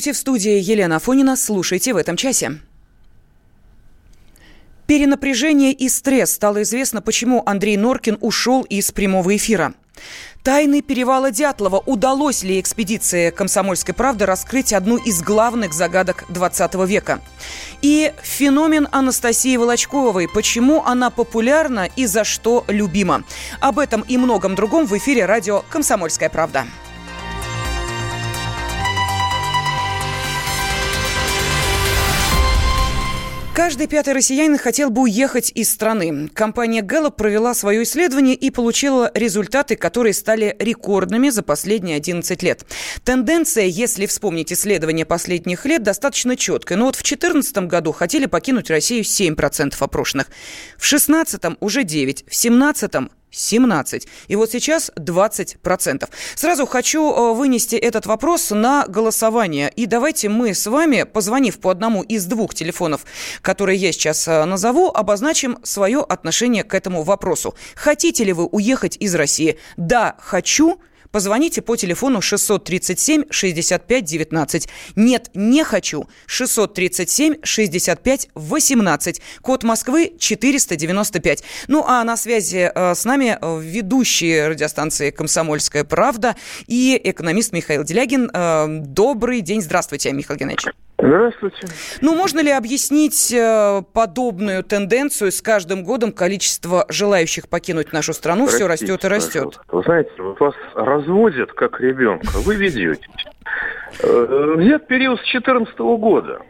Здравствуйте, в студии Елена Афонина. Слушайте в этом часе. Перенапряжение и стресс. Стало известно, почему Андрей Норкин ушел из прямого эфира. Тайны перевала Дятлова. Удалось ли экспедиции «Комсомольской правды» раскрыть одну из главных загадок 20 века? И феномен Анастасии Волочковой. Почему она популярна и за что любима? Об этом и многом другом в эфире радио «Комсомольская правда». Каждый пятый россиянин хотел бы уехать из страны. Компания Gallup провела свое исследование и получила результаты, которые стали рекордными за последние 11 лет. Тенденция, если вспомнить исследования последних лет, достаточно четкая. Но вот в 2014 году хотели покинуть Россию 7% опрошенных. В 2016 уже 9%, в 2017 17. И вот сейчас 20%. Сразу хочу э, вынести этот вопрос на голосование. И давайте мы с вами, позвонив по одному из двух телефонов, которые я сейчас э, назову, обозначим свое отношение к этому вопросу. Хотите ли вы уехать из России? Да, хочу. Позвоните по телефону 637 65 19. Нет, не хочу. 637 65 18. Код Москвы 495. Ну а на связи э, с нами э, ведущие радиостанции «Комсомольская правда» и экономист Михаил Делягин. Э, добрый день. Здравствуйте, Михаил Геннадьевич. Здравствуйте. Ну, можно ли объяснить э, подобную тенденцию? С каждым годом количество желающих покинуть нашу страну Простите, все растет и растет. Вы знаете, вас разводят как ребенка, вы ведете. Э, взят период с 2014 года.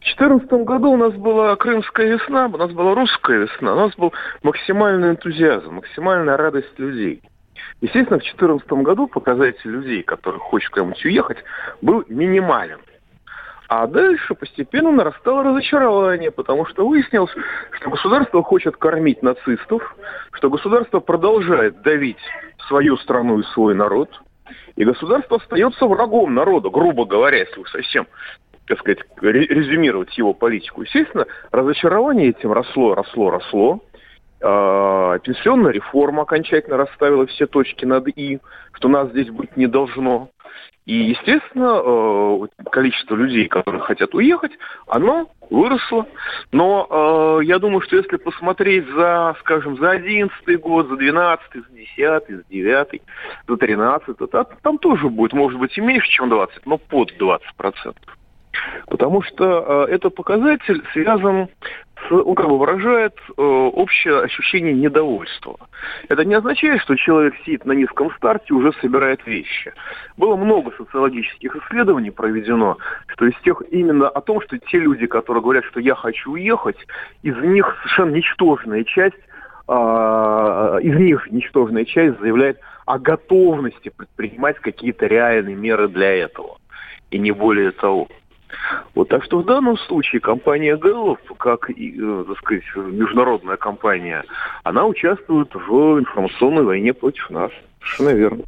В 2014 году у нас была крымская весна, у нас была русская весна, у нас был максимальный энтузиазм, максимальная радость людей. Естественно, в 2014 году показатель людей, которые хочет куда-нибудь уехать, был минимален. А дальше постепенно нарастало разочарование, потому что выяснилось, что государство хочет кормить нацистов, что государство продолжает давить свою страну и свой народ, и государство остается врагом народа, грубо говоря, если вы совсем так сказать, резюмировать его политику. Естественно, разочарование этим росло, росло, росло. А, пенсионная реформа окончательно расставила все точки над «и», что нас здесь быть не должно. И, естественно, э, количество людей, которые хотят уехать, оно выросло. Но э, я думаю, что если посмотреть за, скажем, за 11 год, за 12 за 10 за 9 за 13 то там тоже будет, может быть, и меньше, чем 20, но под 20 процентов. Потому что э, этот показатель связан он как бы выражает э, общее ощущение недовольства. Это не означает, что человек сидит на низком старте и уже собирает вещи. Было много социологических исследований проведено, что из тех именно о том, что те люди, которые говорят, что я хочу уехать, из них совершенно ничтожная часть э, из них ничтожная часть заявляет о готовности предпринимать какие-то реальные меры для этого. И не более того. Вот, так что в данном случае компания Gallup, как э, так сказать, международная компания, она участвует в информационной войне против нас. Совершенно верно.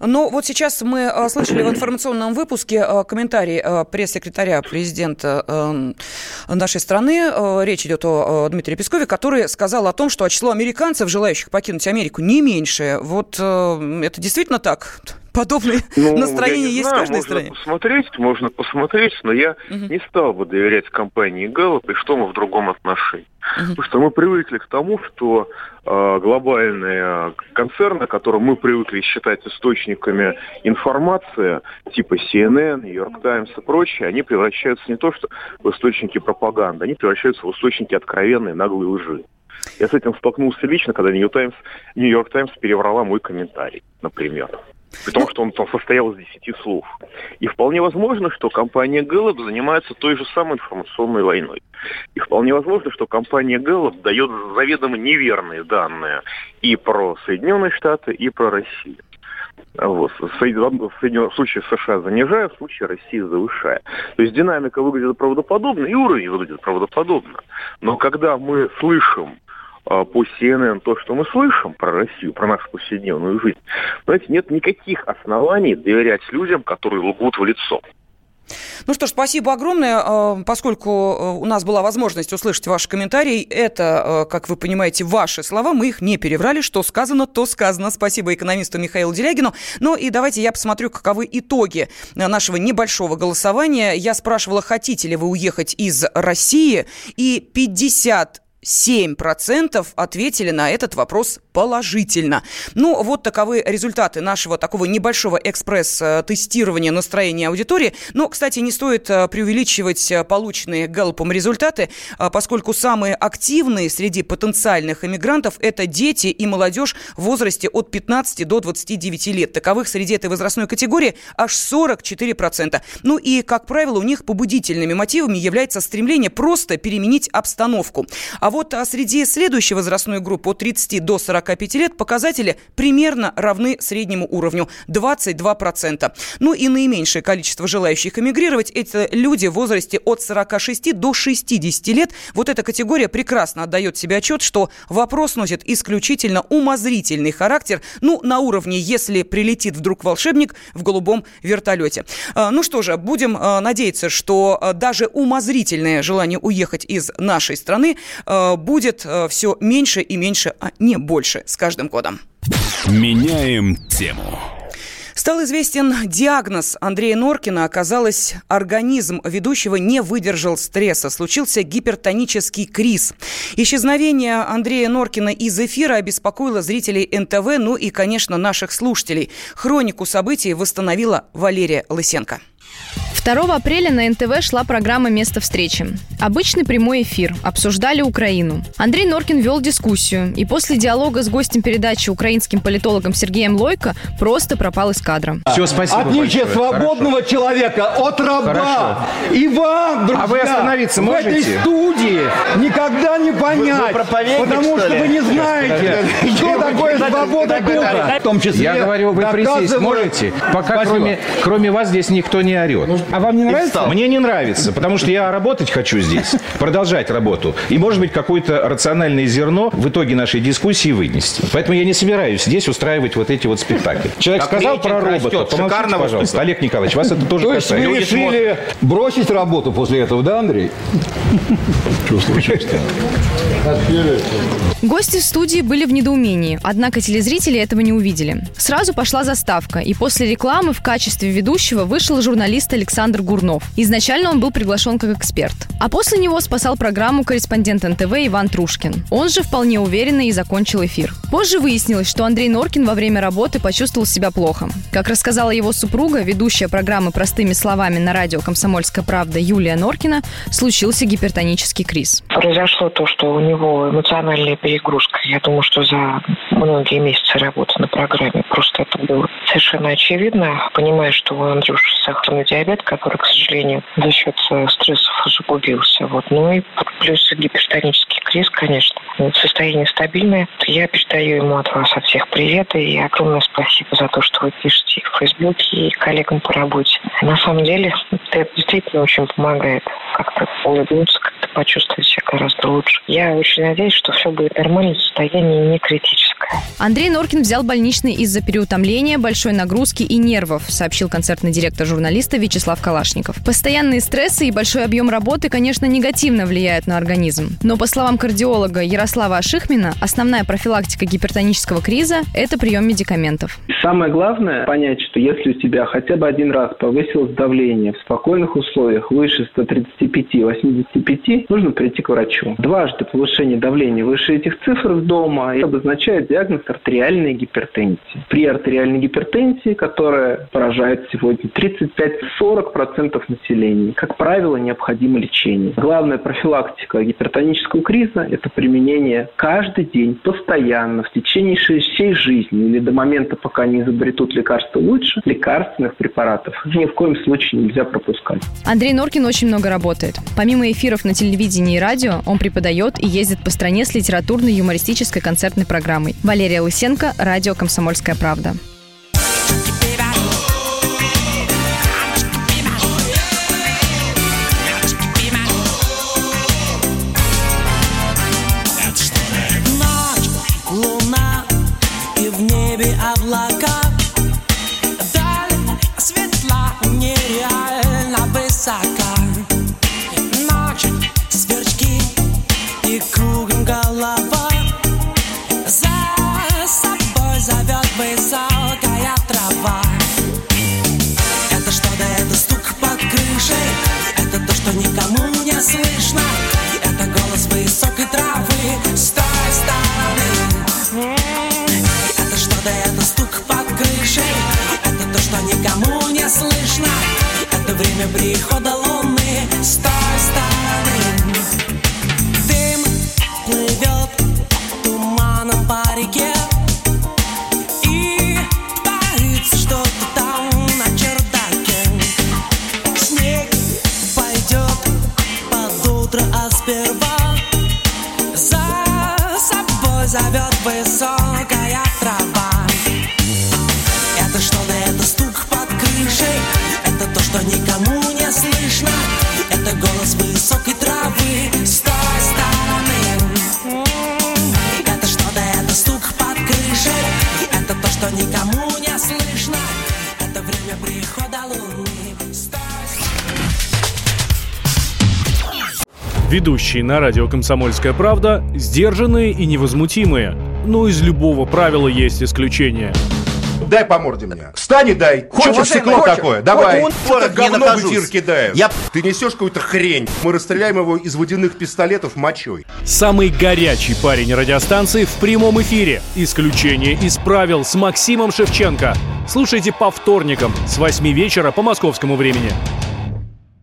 Ну, вот сейчас мы э, слышали в информационном выпуске э, комментарий пресс-секретаря президента нашей страны. Речь идет о Дмитрии Пескове, который сказал о том, что число американцев, желающих покинуть Америку, не меньше. Вот это действительно так? Подобные ну, настроения есть знаю, в каждой можно стране? посмотреть, можно посмотреть, но я угу. не стал бы доверять компании Gallup, и что мы в другом отношении. Угу. Потому что мы привыкли к тому, что э, глобальные концерны, которые мы привыкли считать источниками информации, типа CNN, New York Times и прочее, они превращаются не то что в источники пропаганды, они превращаются в источники откровенной наглой лжи. Я с этим столкнулся лично, когда New Times, New York Times переврала мой комментарий, например. При том, что он там состоял из десяти слов. И вполне возможно, что компания Gallup занимается той же самой информационной войной. И вполне возможно, что компания Gallup дает заведомо неверные данные и про Соединенные Штаты, и про Россию. Вот. В случае США занижая, в случае России завышая. То есть динамика выглядит правдоподобно, и уровень выглядит правдоподобно. Но когда мы слышим а, по CNN то, что мы слышим про Россию, про нашу повседневную жизнь, знаете, нет никаких оснований доверять людям, которые лгут в лицо. Ну что ж, спасибо огромное. А, поскольку э, у нас была возможность услышать ваши комментарии, это, как вы понимаете, ваши слова, мы их не переврали. Что сказано, то сказано. Спасибо экономисту Михаилу Делягину. Ну и давайте я посмотрю, каковы итоги нашего небольшого голосования. Я спрашивала, хотите ли вы уехать из России, и 50 7% ответили на этот вопрос положительно. Ну, вот таковы результаты нашего такого небольшого экспресс-тестирования настроения аудитории. Но, кстати, не стоит э, преувеличивать э, полученные Гэллопом результаты, э, поскольку самые активные среди потенциальных иммигрантов – это дети и молодежь в возрасте от 15 до 29 лет. Таковых среди этой возрастной категории аж 44%. Ну и, как правило, у них побудительными мотивами является стремление просто переменить обстановку. А вот а среди следующей возрастной группы от 30 до 45 лет показатели примерно равны среднему уровню – 22%. Ну и наименьшее количество желающих эмигрировать – это люди в возрасте от 46 до 60 лет. Вот эта категория прекрасно отдает себе отчет, что вопрос носит исключительно умозрительный характер, ну, на уровне, если прилетит вдруг волшебник в голубом вертолете. А, ну что же, будем а, надеяться, что даже умозрительное желание уехать из нашей страны будет э, все меньше и меньше, а не больше с каждым годом. Меняем тему. Стал известен диагноз Андрея Норкина. Оказалось, организм ведущего не выдержал стресса. Случился гипертонический криз. Исчезновение Андрея Норкина из эфира обеспокоило зрителей НТВ, ну и, конечно, наших слушателей. Хронику событий восстановила Валерия Лысенко. 2 апреля на НТВ шла программа «Место встречи». Обычный прямой эфир. Обсуждали Украину. Андрей Норкин вел дискуссию. И после диалога с гостем передачи украинским политологом Сергеем Лойко просто пропал из кадра. Все, спасибо Отличие свободного Хорошо. человека от раба. Хорошо. И вам, друзья, а вы остановиться можете? в этой студии никогда не понять. Вы, вы потому что, что вы не знаете, что такое свобода духа. В том числе Я говорю, вы присесть можете? Пока кроме, кроме вас здесь никто не орет. А а вам не нравится? Мне не нравится, потому что я работать хочу здесь, продолжать работу. И, может быть, какое-то рациональное зерно в итоге нашей дискуссии вынести. Поэтому я не собираюсь здесь устраивать вот эти вот спектакли. Человек как сказал про робота. Помолчите, пожалуйста. Олег Николаевич, вас это тоже То есть вы решили бросить работу после этого, да, Андрей? Что случилось Гости в студии были в недоумении, однако телезрители этого не увидели. Сразу пошла заставка, и после рекламы в качестве ведущего вышел журналист Александр Гурнов. Изначально он был приглашен как эксперт. А после него спасал программу корреспондент НТВ Иван Трушкин. Он же вполне уверенно и закончил эфир. Позже выяснилось, что Андрей Норкин во время работы почувствовал себя плохо. Как рассказала его супруга, ведущая программы «Простыми словами» на радио «Комсомольская правда» Юлия Норкина, случился гипертонический криз. Произошло то, что у него эмоциональная перегрузка. Я думаю, что за многие месяцы работы на программе просто это было совершенно очевидно. Понимая, что у Андрюши сахарный диабет, который, к сожалению, за счет стрессов загубился. Вот. Ну и плюс гипертонический криз, конечно. Состояние стабильное. Я передаю ему от вас, от всех привет и огромное спасибо за то, что вы пишете в Фейсбуке и коллегам по работе. На самом деле, это действительно очень помогает как-то улыбнуться, как-то почувствовать себя гораздо лучше. Я очень надеюсь, что все будет нормально, состояние не критическое. Андрей Норкин взял больничный из-за переутомления, большой нагрузки и нервов, сообщил концертный директор журналиста Вячеслав Калашников. Постоянные стрессы и большой объем работы, конечно, негативно влияют на организм. Но, по словам кардиолога Ярослава Ашихмина, основная профилактика гипертонического криза – это прием медикаментов. Самое главное понять, что если у тебя хотя бы один раз повысилось давление в спокойных условиях выше 135-85, нужно прийти к врачу. Дважды повышение давления выше этих цифр дома обозначает диагноз артериальной гипертензии. При артериальной гипертензии, которая поражает сегодня 35-40% населения, как правило, необходимо лечение. Главная профилактика гипертонического криза – это применение каждый день, постоянно, в течение всей жизни или до момента, пока не изобретут лекарства лучше, лекарственных препаратов ни в коем случае нельзя пропускать. Андрей Норкин очень много работает. Помимо эфиров на телевидении и радио, он преподает и ездит по стране с литературной юмористической концертной программой. Валерия Лысенко, радио «Комсомольская правда». облака Ведущие на радио «Комсомольская правда» сдержанные и невозмутимые. Но из любого правила есть исключение. Дай по морде мне. Встань и дай. Хочешь стекло такое? Давай. Что ты говно в эфир кидаешь? Я- Ты несешь какую-то хрень. Мы расстреляем его из водяных пистолетов мочой. Самый горячий парень радиостанции в прямом эфире. Исключение из правил с Максимом Шевченко. Слушайте по вторникам с 8 вечера по московскому времени.